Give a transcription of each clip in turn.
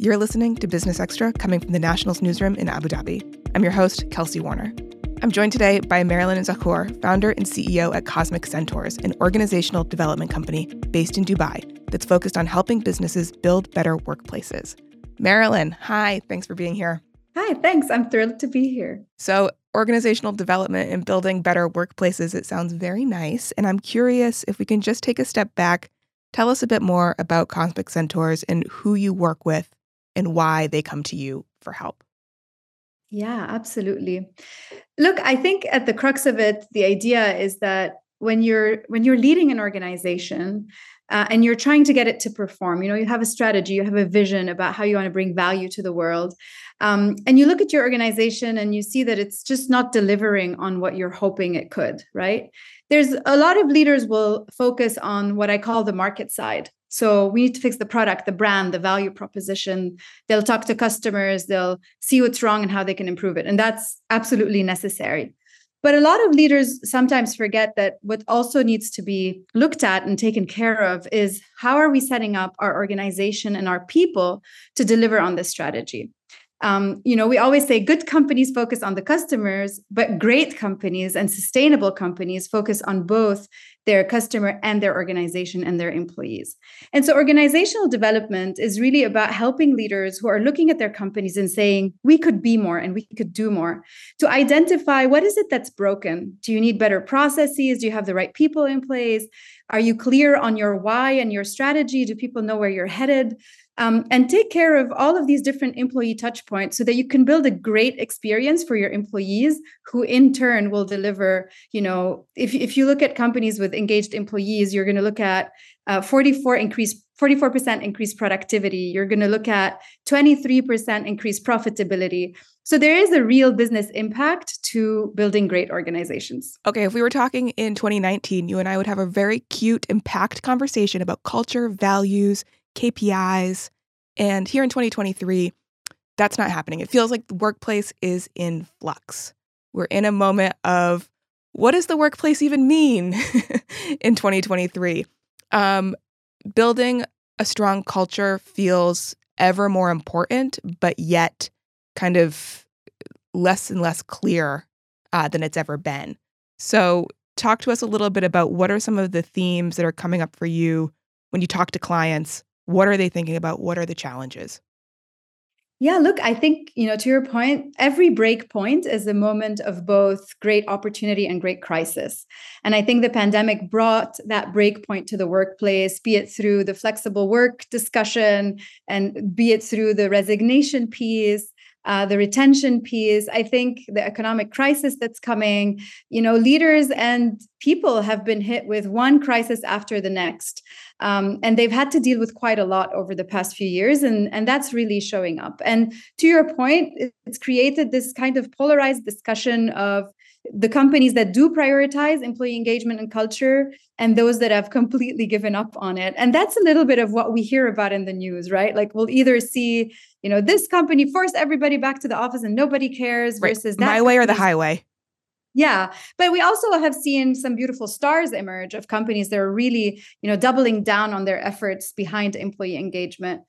You're listening to Business Extra coming from the National's newsroom in Abu Dhabi. I'm your host, Kelsey Warner. I'm joined today by Marilyn Zakhour, founder and CEO at Cosmic Centaurs, an organizational development company based in Dubai that's focused on helping businesses build better workplaces. Marilyn, hi, thanks for being here. Hi, thanks. I'm thrilled to be here. So, organizational development and building better workplaces, it sounds very nice. And I'm curious if we can just take a step back, tell us a bit more about Cosmic Centaurs and who you work with and why they come to you for help. Yeah, absolutely. Look, I think at the crux of it, the idea is that when you're when you're leading an organization uh, and you're trying to get it to perform, you know, you have a strategy, you have a vision about how you want to bring value to the world, um, and you look at your organization and you see that it's just not delivering on what you're hoping it could, right? There's a lot of leaders will focus on what I call the market side. So we need to fix the product, the brand, the value proposition. They'll talk to customers, they'll see what's wrong and how they can improve it. And that's absolutely necessary. But a lot of leaders sometimes forget that what also needs to be looked at and taken care of is how are we setting up our organization and our people to deliver on this strategy? um, you know, we always say good companies focus on the customers, but great companies and sustainable companies focus on both their customer and their organization and their employees. And so, organizational development is really about helping leaders who are looking at their companies and saying, we could be more and we could do more, to identify what is it that's broken? Do you need better processes? Do you have the right people in place? Are you clear on your why and your strategy? Do people know where you're headed? Um, and take care of all of these different employee touch points so that you can build a great experience for your employees who in turn will deliver you know if, if you look at companies with engaged employees you're going to look at uh, 44 increase 44% increased productivity you're going to look at 23% increased profitability so there is a real business impact to building great organizations. Okay, if we were talking in 2019, you and I would have a very cute, impact conversation about culture, values, KPIs. And here in 2023, that's not happening. It feels like the workplace is in flux. We're in a moment of what does the workplace even mean in 2023? Um, building a strong culture feels ever more important, but yet kind of less and less clear uh, than it's ever been. So, talk to us a little bit about what are some of the themes that are coming up for you when you talk to clients what are they thinking about? What are the challenges? Yeah, look, I think, you know, to your point, every break point is a moment of both great opportunity and great crisis. And I think the pandemic brought that break point to the workplace, be it through the flexible work discussion and be it through the resignation piece uh, the retention piece. I think the economic crisis that's coming, you know, leaders and people have been hit with one crisis after the next. Um, and they've had to deal with quite a lot over the past few years. And, and that's really showing up. And to your point, it's created this kind of polarized discussion of the companies that do prioritize employee engagement and culture and those that have completely given up on it and that's a little bit of what we hear about in the news right like we'll either see you know this company force everybody back to the office and nobody cares right. versus that my way or the highway yeah but we also have seen some beautiful stars emerge of companies that are really you know doubling down on their efforts behind employee engagement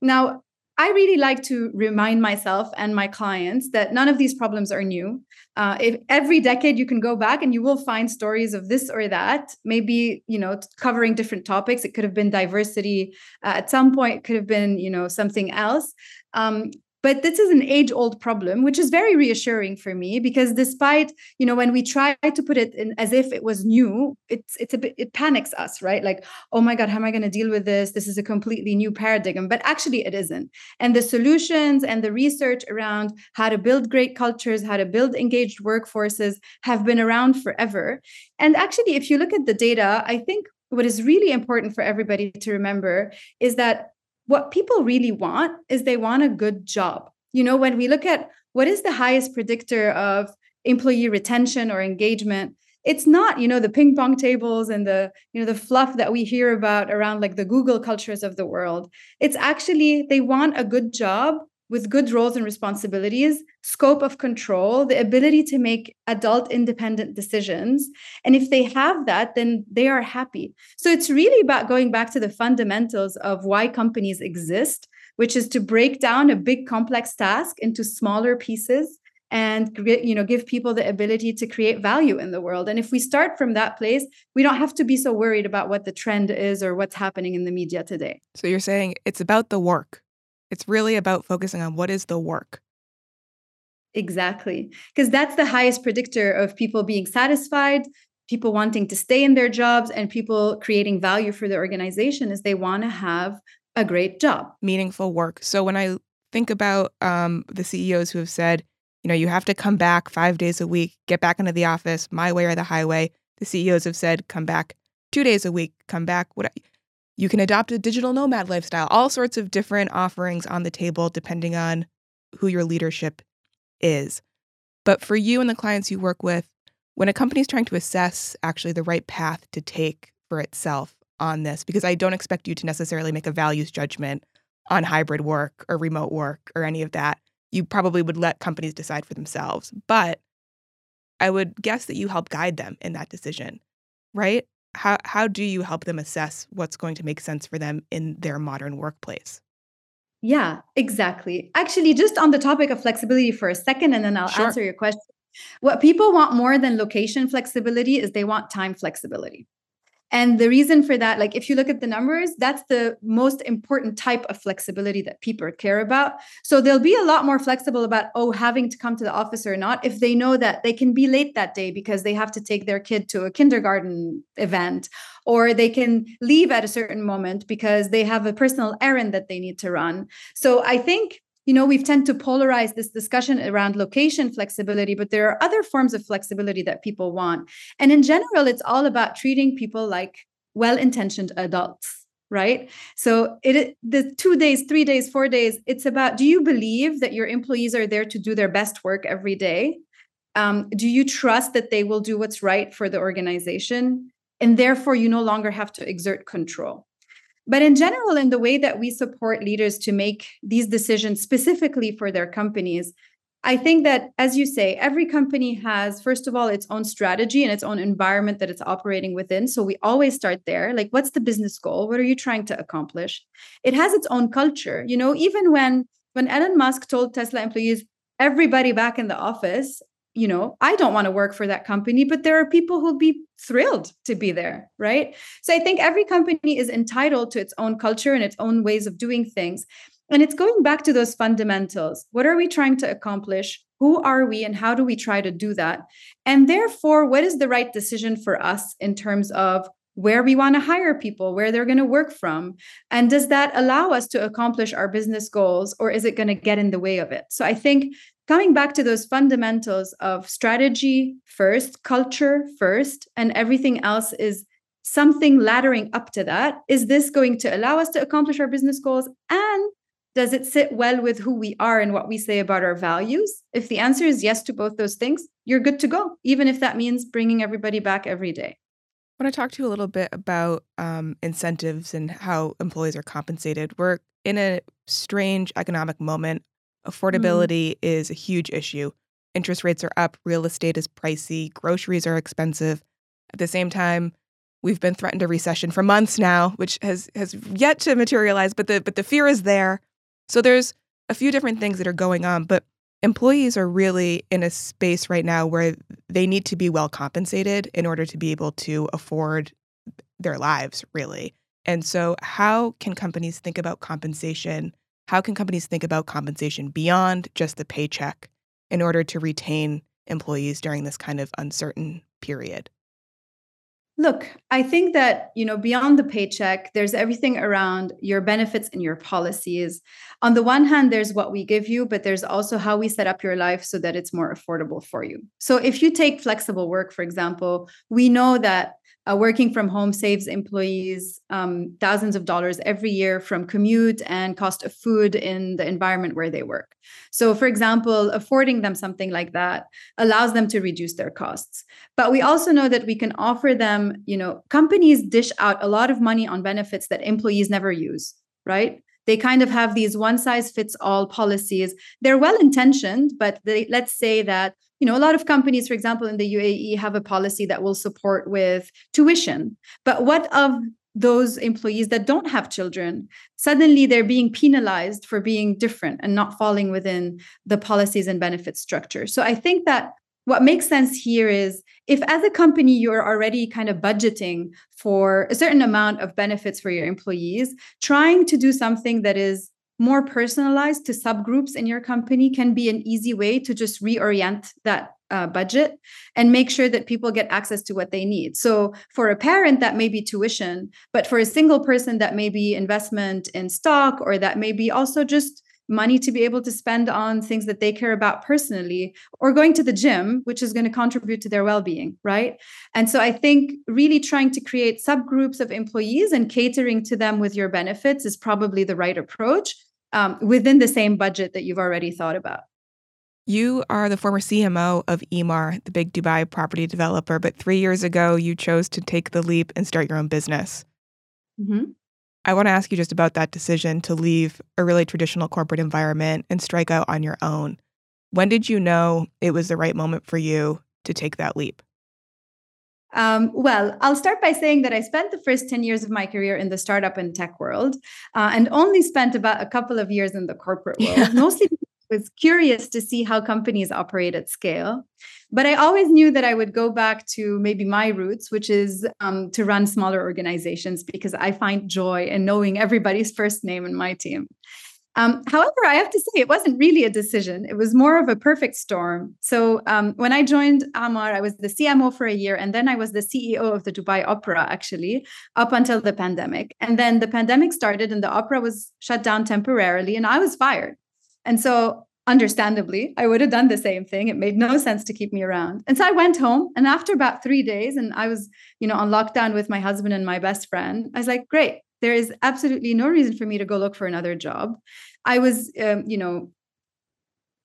now I really like to remind myself and my clients that none of these problems are new. Uh, if every decade you can go back and you will find stories of this or that, maybe you know covering different topics. It could have been diversity uh, at some point. It could have been you know something else. Um, but this is an age old problem which is very reassuring for me because despite you know when we try to put it in as if it was new it's it's a bit it panics us right? Like oh my god how am i going to deal with this? This is a completely new paradigm. But actually it isn't. And the solutions and the research around how to build great cultures how to build engaged workforces have been around forever. And actually if you look at the data i think what is really important for everybody to remember is that what people really want is they want a good job. You know, when we look at what is the highest predictor of employee retention or engagement, it's not, you know, the ping pong tables and the, you know, the fluff that we hear about around like the Google cultures of the world. It's actually they want a good job with good roles and responsibilities, scope of control, the ability to make adult independent decisions. And if they have that, then they are happy. So it's really about going back to the fundamentals of why companies exist, which is to break down a big complex task into smaller pieces and you know give people the ability to create value in the world and if we start from that place we don't have to be so worried about what the trend is or what's happening in the media today so you're saying it's about the work it's really about focusing on what is the work exactly because that's the highest predictor of people being satisfied people wanting to stay in their jobs and people creating value for the organization is they want to have a great job meaningful work so when i think about um, the ceos who have said you know, you have to come back five days a week, get back into the office, my way or the highway. The CEOs have said, come back two days a week, come back. What you can adopt a digital nomad lifestyle, all sorts of different offerings on the table depending on who your leadership is. But for you and the clients you work with, when a company is trying to assess actually the right path to take for itself on this, because I don't expect you to necessarily make a values judgment on hybrid work or remote work or any of that you probably would let companies decide for themselves. But I would guess that you help guide them in that decision, right? How, how do you help them assess what's going to make sense for them in their modern workplace? Yeah, exactly. Actually, just on the topic of flexibility for a second, and then I'll sure. answer your question. What people want more than location flexibility is they want time flexibility. And the reason for that, like if you look at the numbers, that's the most important type of flexibility that people care about. So they'll be a lot more flexible about, oh, having to come to the office or not, if they know that they can be late that day because they have to take their kid to a kindergarten event, or they can leave at a certain moment because they have a personal errand that they need to run. So I think you know we've tend to polarize this discussion around location flexibility but there are other forms of flexibility that people want. And in general it's all about treating people like well-intentioned adults right? So it the 2 days 3 days 4 days it's about do you believe that your employees are there to do their best work every day? Um, do you trust that they will do what's right for the organization? And therefore you no longer have to exert control but in general, in the way that we support leaders to make these decisions specifically for their companies, I think that, as you say, every company has, first of all, its own strategy and its own environment that it's operating within. So we always start there. Like, what's the business goal? What are you trying to accomplish? It has its own culture. You know, even when when Elon Musk told Tesla employees, everybody back in the office, you know, I don't want to work for that company, but there are people who'll be thrilled to be there, right? So I think every company is entitled to its own culture and its own ways of doing things. And it's going back to those fundamentals. What are we trying to accomplish? Who are we and how do we try to do that? And therefore, what is the right decision for us in terms of where we want to hire people, where they're going to work from. And does that allow us to accomplish our business goals or is it going to get in the way of it? So I think coming back to those fundamentals of strategy first, culture first, and everything else is something laddering up to that. Is this going to allow us to accomplish our business goals? And does it sit well with who we are and what we say about our values? If the answer is yes to both those things, you're good to go, even if that means bringing everybody back every day. I want to talk to you a little bit about um, incentives and how employees are compensated. We're in a strange economic moment. Affordability mm. is a huge issue. Interest rates are up, real estate is pricey, groceries are expensive. At the same time, we've been threatened a recession for months now, which has has yet to materialize, but the but the fear is there. So there's a few different things that are going on, but employees are really in a space right now where they need to be well compensated in order to be able to afford their lives, really. And so, how can companies think about compensation how can companies think about compensation beyond just the paycheck in order to retain employees during this kind of uncertain period? Look, I think that, you know, beyond the paycheck, there's everything around your benefits and your policies. On the one hand, there's what we give you, but there's also how we set up your life so that it's more affordable for you. So if you take flexible work, for example, we know that uh, working from home saves employees um, thousands of dollars every year from commute and cost of food in the environment where they work. So, for example, affording them something like that allows them to reduce their costs. But we also know that we can offer them, you know, companies dish out a lot of money on benefits that employees never use, right? They kind of have these one size fits all policies. They're well intentioned, but they, let's say that you know a lot of companies for example in the uae have a policy that will support with tuition. But what of those employees that don't have children suddenly they're being penalized for being different and not falling within the policies and benefit structure? So i think that what makes sense here is if as a company you're already kind of budgeting for a certain amount of benefits for your employees trying to do something that is more personalized to subgroups in your company can be an easy way to just reorient that uh, budget and make sure that people get access to what they need. So, for a parent, that may be tuition, but for a single person, that may be investment in stock, or that may be also just money to be able to spend on things that they care about personally, or going to the gym, which is going to contribute to their well being, right? And so, I think really trying to create subgroups of employees and catering to them with your benefits is probably the right approach um, within the same budget that you've already thought about. You are the former CMO of Emaar, the big Dubai property developer, but three years ago, you chose to take the leap and start your own business. Mm-hmm. I want to ask you just about that decision to leave a really traditional corporate environment and strike out on your own. When did you know it was the right moment for you to take that leap? Um, well, I'll start by saying that I spent the first 10 years of my career in the startup and tech world uh, and only spent about a couple of years in the corporate world, yeah. mostly was curious to see how companies operate at scale. But I always knew that I would go back to maybe my roots, which is um, to run smaller organizations because I find joy in knowing everybody's first name in my team. Um, however, I have to say, it wasn't really a decision. It was more of a perfect storm. So, um, when I joined Emaar, I was the CMO for a year, and then I was the CEO of the Dubai Opera, actually, up until the pandemic. And then the pandemic started, and the opera was shut down temporarily, and I was fired. And so, understandably, I would have done the same thing. It made no sense to keep me around. And so I went home. And after about three days, and I was, you know, on lockdown with my husband and my best friend, I was like, great, there is absolutely no reason for me to go look for another job. I was, um, you know,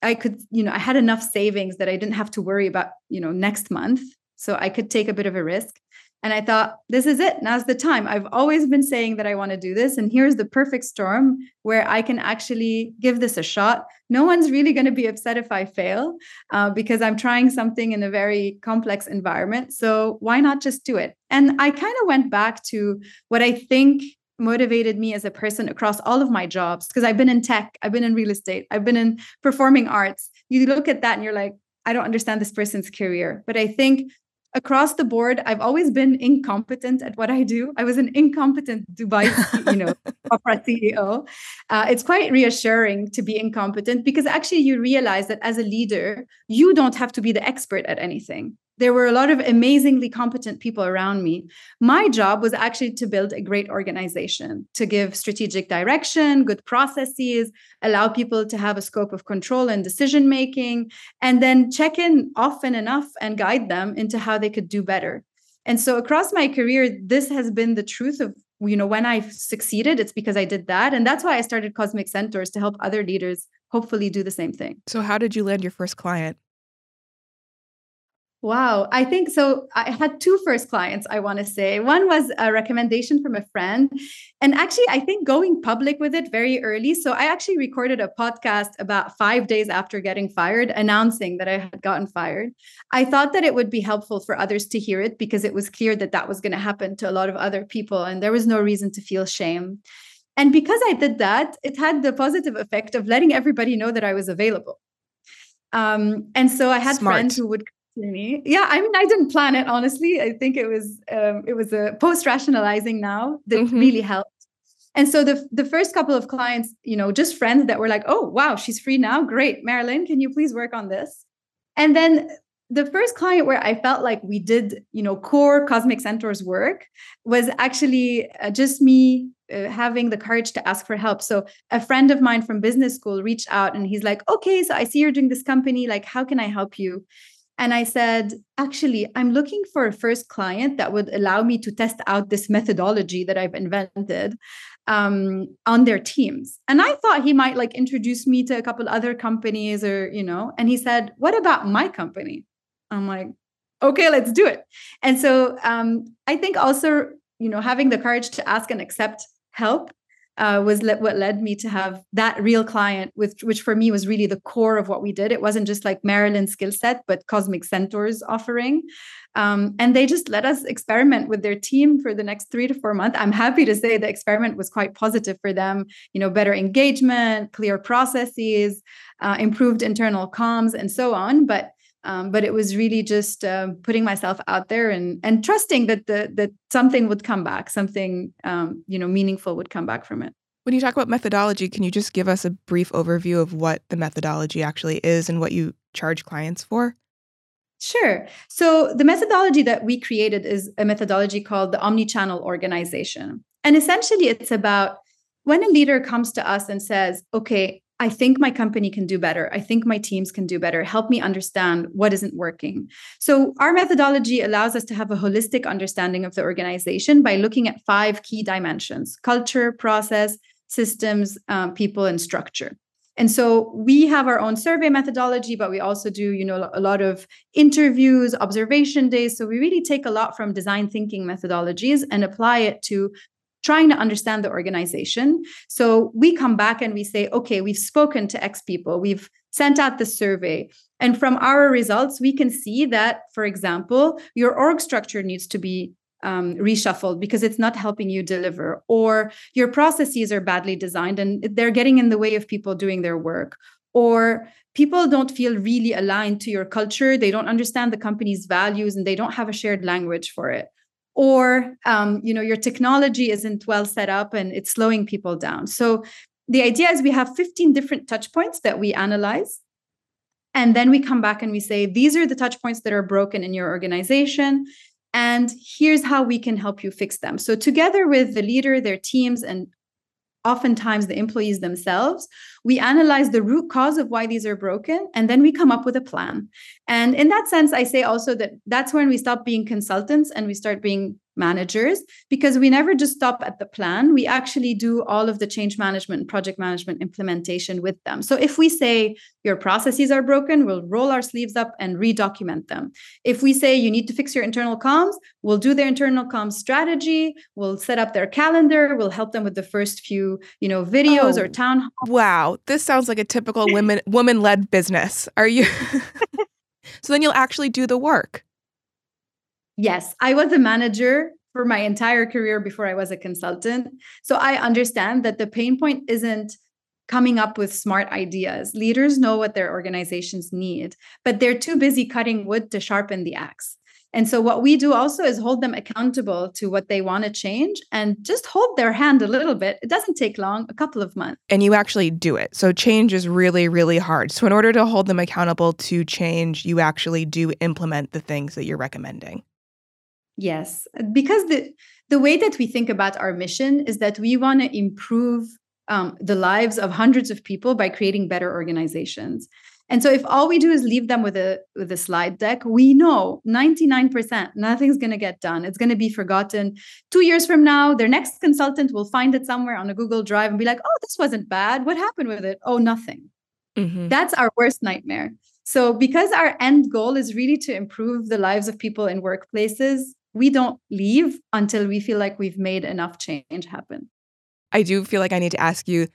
I could, you know, I had enough savings that I didn't have to worry about, you know, next month. So I could take a bit of a risk. And I thought, this is it. Now's the time. I've always been saying that I want to do this. And here's the perfect storm where I can actually give this a shot. No one's really going to be upset if I fail uh, because I'm trying something in a very complex environment. So why not just do it? And I kind of went back to what I think motivated me as a person across all of my jobs because I've been in tech, I've been in real estate, I've been in performing arts. You look at that and you're like, I don't understand this person's career. But I think across the board, I've always been incompetent at what I do. I was an incompetent Dubai, you know, opera CEO. Uh, it's quite reassuring to be incompetent because actually you realize that as a leader, you don't have to be the expert at anything there were a lot of amazingly competent people around me. My job was actually to build a great organization, to give strategic direction, good processes, allow people to have a scope of control and decision making, and then check in often enough and guide them into how they could do better. And so across my career, this has been the truth of you know when I've succeeded, it's because I did that, and that's why I started Cosmic Centaurs to help other leaders hopefully do the same thing. So how did you land your first client? Wow. I think so. I had two first clients, I want to say. One was a recommendation from a friend. And actually, I think going public with it very early. So I actually recorded a podcast about five days after getting fired, announcing that I had gotten fired. I thought that it would be helpful for others to hear it because it was clear that that was going to happen to a lot of other people. And there was no reason to feel shame. And because I did that, it had the positive effect of letting everybody know that I was available. Um, and so I had Smart. friends who would me. Yeah, I mean, I didn't plan it honestly. I think it was um, it was a post rationalizing now that mm-hmm. really helped. And so the the first couple of clients, you know, just friends that were like, "Oh, wow, she's free now. Great, Marilyn, can you please work on this?" And then the first client where I felt like we did, you know, core Cosmic Centaurs work was actually uh, just me uh, having the courage to ask for help. So a friend of mine from business school reached out and he's like, "Okay, so I see you're doing this company. Like, how can I help you?" And I said, actually, I'm looking for a first client that would allow me to test out this methodology that I've invented um, on their teams. And I thought he might like introduce me to a couple other companies or, you know, and he said, what about my company? I'm like, okay, let's do it. And so um, I think also, you know, having the courage to ask and accept help uh, was le- what led me to have that real client, with which for me was really the core of what we did. It wasn't just like Marilyn's skill set, but Cosmic Centaur's offering. Um, and they just let us experiment with their team for the next three to four months. I'm happy to say the experiment was quite positive for them. You know, better engagement, clear processes, uh, improved internal comms, and so on. But um, but it was really just uh, putting myself out there and and trusting that the that something would come back, something um, you know meaningful would come back from it. When you talk about methodology, can you just give us a brief overview of what the methodology actually is and what you charge clients for? Sure. So the methodology that we created is a methodology called the omni-channel organization. And essentially it's about when a leader comes to us and says, "Okay, I think my company can do better. I think my teams can do better. Help me understand what isn't working. So, our methodology allows us to have a holistic understanding of the organization by looking at five key dimensions culture, process, systems, um, people, and structure. And so we have our own survey methodology, but we also do, you know, a lot of interviews, observation days. So we really take a lot from design thinking methodologies and apply it to trying to understand the organization. So we come back and we say, okay, we've spoken to X people, we've sent out the survey. And from our results, we can see that, for example, your org structure needs to be um, reshuffled because it's not helping you deliver, or your processes are badly designed and they're getting in the way of people doing their work, or people don't feel really aligned to your culture. They don't understand the company's values and they don't have a shared language for it or um, you know your technology isn't well set up and it's slowing people down. So the idea is we have 15 different touch points that we analyze and then we come back and we say these are the touch points that are broken in your organization and here's how we can help you fix them. So together with the leader their teams and oftentimes the employees themselves, we analyze the root cause of why these are broken, and then we come up with a plan. And in that sense, I say also that that's when we stop being consultants and we start being managers because we never just stop at the plan. We actually do all of the change management and project management implementation with them. So if we say your processes are broken, we'll roll our sleeves up and redocument them. If we say you need to fix your internal comms, we'll do their internal comms strategy, we'll set up their calendar, we'll help them with the first few, you know, videos oh, or town halls. Wow, this sounds like a typical women woman-led business. Are you So then you'll actually do the work. Yes, I was a manager for my entire career before I was a consultant. So I understand that the pain point isn't coming up with smart ideas. Leaders know what their organizations need, but they're too busy cutting wood to sharpen the axe. And so, what we do also is hold them accountable to what they want to change and just hold their hand a little bit. It doesn't take long, a couple of months. And you actually do it. So, change is really, really hard. So, in order to hold them accountable to change, you actually do implement the things that you're recommending. Yes, because the the way that we think about our mission is that we want to improve um, the lives of hundreds of people by creating better organizations. And so if all we do is leave them with a with a slide deck, we know 99% nothing's going to get done. It's going to be forgotten. 2 years from now, their next consultant will find it somewhere on a Google Drive and be like, "Oh, this wasn't bad. What happened with it?" "Oh, nothing." Mm-hmm. That's our worst nightmare. So because our end goal is really to improve the lives of people in workplaces, we don't leave until we feel like we've made enough change happen. I do feel like I need to ask you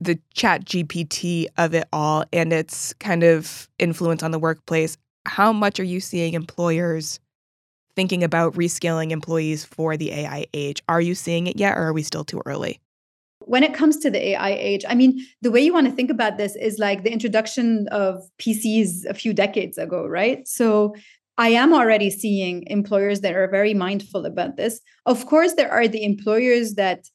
the ChatGPT of it all and its kind of influence on the workplace. How much are you seeing employers thinking about reskilling employees for the AI age? Are you seeing it yet or are we still too early? When it comes to the AI age, I mean, the way you want to think about this is like the introduction of PCs a few decades ago, right? So I am already seeing employers that are very mindful about this. Of course, there are the employers that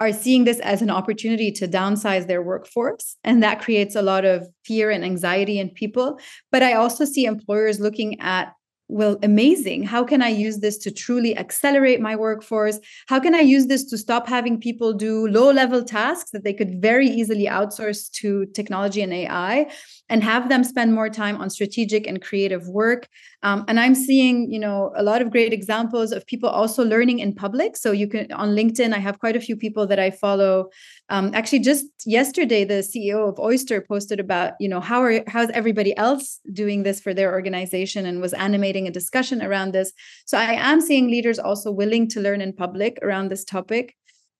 are seeing this as an opportunity to downsize their workforce. And that creates a lot of fear and anxiety in people. But I also see employers looking at well, amazing. How can I use this to truly accelerate my workforce? How can I use this to stop having people do low level tasks that they could very easily outsource to technology and AI and have them spend more time on strategic and creative work? Um, and I'm seeing, you know, a lot of great examples of people also learning in public. So you can on LinkedIn, I have quite a few people that I follow. Um, actually, just yesterday, the CEO of Oyster posted about, you know, how are how's everybody else doing this for their organization and was animating a discussion around this. So I am seeing leaders also willing to learn in public around this topic.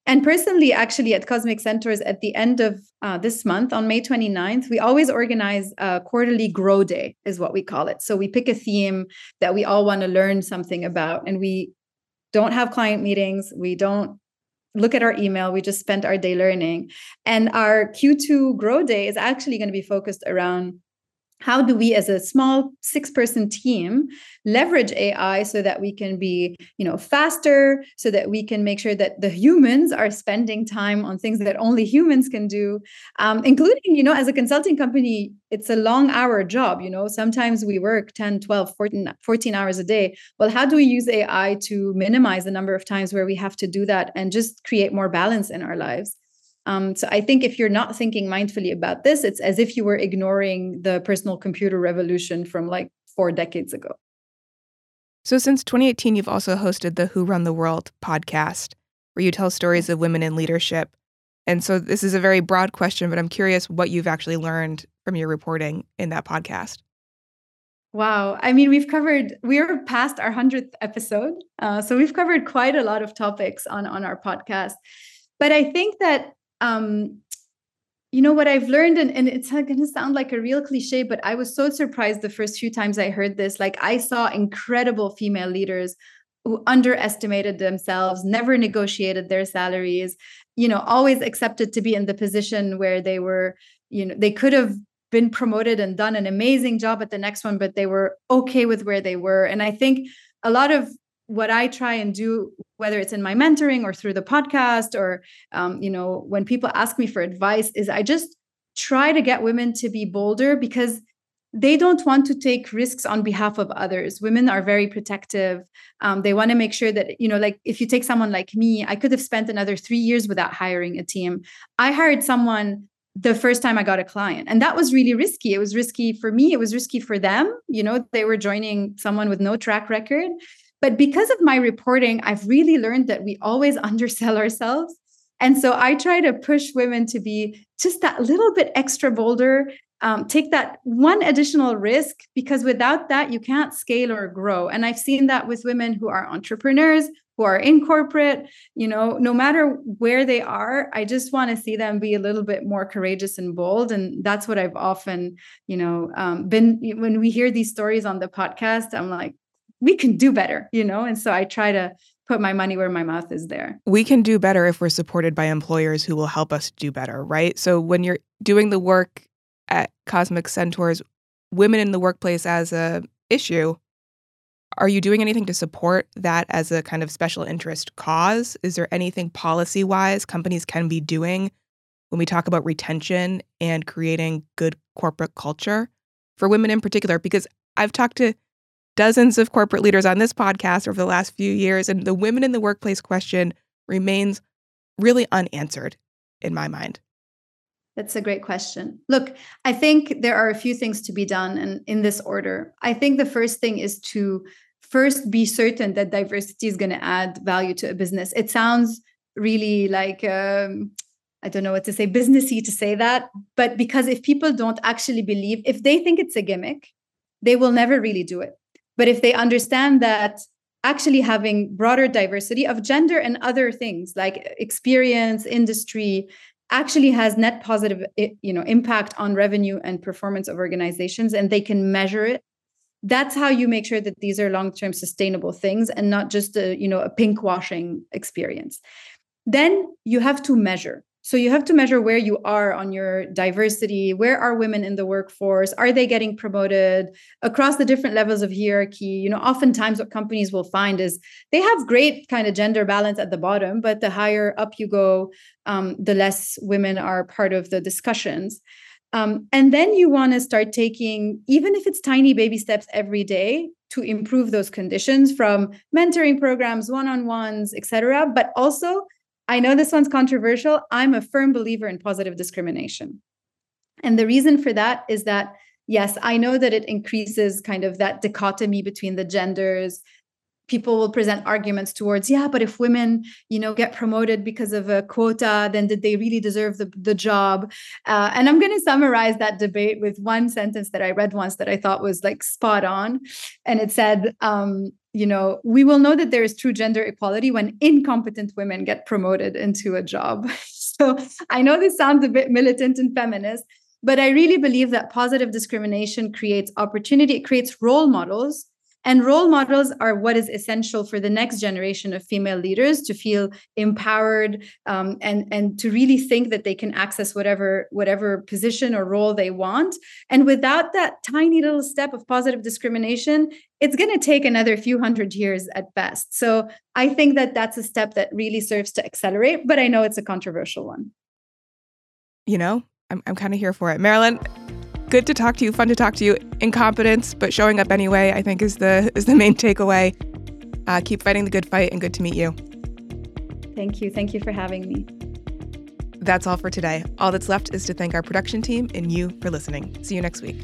And personally, actually, at Cosmic Centaurs, at the end of uh, this month, on May 29th, we always organize a quarterly Grow Day, is what we call it. So we pick a theme that we all want to learn something about, and we don't have client meetings. We don't look at our email. We just spend our day learning. And our Q2 Grow Day is actually going to be focused around how do we as a small six person team leverage ai so that we can be you know faster so that we can make sure that the humans are spending time on things that only humans can do um, including you know as a consulting company it's a long hour job you know? Sometimes we work 10 12 14, 14 hours a day. Well how do we use ai to minimize the number of times where we have to do that and just create more balance in our lives um, so I think if you're not thinking mindfully about this, it's as if you were ignoring the personal computer revolution from like four decades ago. So since 2018, you've also hosted the Who Run the World podcast, where you tell stories of women in leadership. And so this is a very broad question, but I'm curious what you've actually learned from your reporting in that podcast. Wow. I mean, we've covered, we're past our 100th episode. Uh, so we've covered quite a lot of topics on, on our podcast. But I think that um, you know what I've learned, and, and it's going to sound like a real cliche, but I was so surprised the first few times I heard this. Like, I saw incredible female leaders who underestimated themselves, never negotiated their salaries, you know, always accepted to be in the position where they were, you know, they could have been promoted and done an amazing job at the next one, but they were okay with where they were. And I think a lot of what I try and do, whether it's in my mentoring or through the podcast, or um, you know, when people ask me for advice, is I just try to get women to be bolder because they don't want to take risks on behalf of others. Women are very protective. Um, they want to make sure that, you know, like if you take someone like me, I could have spent another three years without hiring a team. I hired someone the first time I got a client. And that was really risky. It was risky for me, it was risky for them. You know, they were joining someone with no track record. But because of my reporting, I've really learned that we always undersell ourselves. And so I try to push women to be just that little bit extra bolder, um, take that one additional risk, because without that, you can't scale or grow. And I've seen that with women who are entrepreneurs, who are in corporate, you know, no matter where they are, I just want to see them be a little bit more courageous and bold. And that's what I've often, you know, um, been when we hear these stories on the podcast, I'm like, we can do better, you know? And so I try to put my money where my mouth is there. We can do better if we're supported by employers who will help us do better, right? So when you're doing the work at Cosmic Centaurs, women in the workplace as a issue, are you doing anything to support that as a kind of special interest cause? Is there anything policy wise companies can be doing when we talk about retention and creating good corporate culture for women in particular? Because I've talked to dozens of corporate leaders on this podcast over the last few years, and the women in the workplace question remains really unanswered in my mind. That's a great question. Look, I think there are a few things to be done, and in this order. I think the first thing is to first be certain that diversity is going to add value to a business. It sounds really like um, I don't know what to say, businessy to say that, but because if people don't actually believe, if they think it's a gimmick, they will never really do it. But if they understand that actually having broader diversity of gender and other things like experience, industry, actually has net positive you know impact on revenue and performance of organizations and they can measure it that's how you make sure that these are long-term sustainable things and not just a you know a pink washing experience. Then you have to measure so you have to measure where you are on your diversity. Where are women in the workforce? Are they getting promoted across the different levels of hierarchy? You know, oftentimes what companies will find is they have great kind of gender balance at the bottom, but the higher up you go, um, the less women are part of the discussions. Um, and then you want to start taking, even if it's tiny baby steps every day, to improve those conditions from mentoring programs, one-on-ones, etc. But also I know this one's controversial. I'm a firm believer in positive discrimination. And the reason for that is that, yes, I know that it increases kind of that dichotomy between the genders. People will present arguments towards yeah but if women you know get promoted because of a quota then did they really deserve the, the job? Uh, and i'm going to summarize that debate with one sentence that i read once that i thought was like spot on. And it said um, you know we will know that there is true gender equality when incompetent women get promoted into a job. So i know this sounds a bit militant and feminist but i really believe that positive discrimination creates opportunity it creates role models and role models are what is essential for the next generation of female leaders to feel empowered um, and, and to really think that they can access whatever, whatever position or role they want. And without that tiny little step of positive discrimination, it's going to take another few hundred years at best. So I think that that's a step that really serves to accelerate, but I know it's a controversial one. You know, I'm, I'm kind of here for it. Marilyn, good to talk to you, fun to talk to you. Incompetence, but showing up anyway, I think is the is the main takeaway. Uh, keep fighting the good fight and good to meet you. Thank you. Thank you for having me. That's all for today. All that's left is to thank our production team and you for listening. See you next week.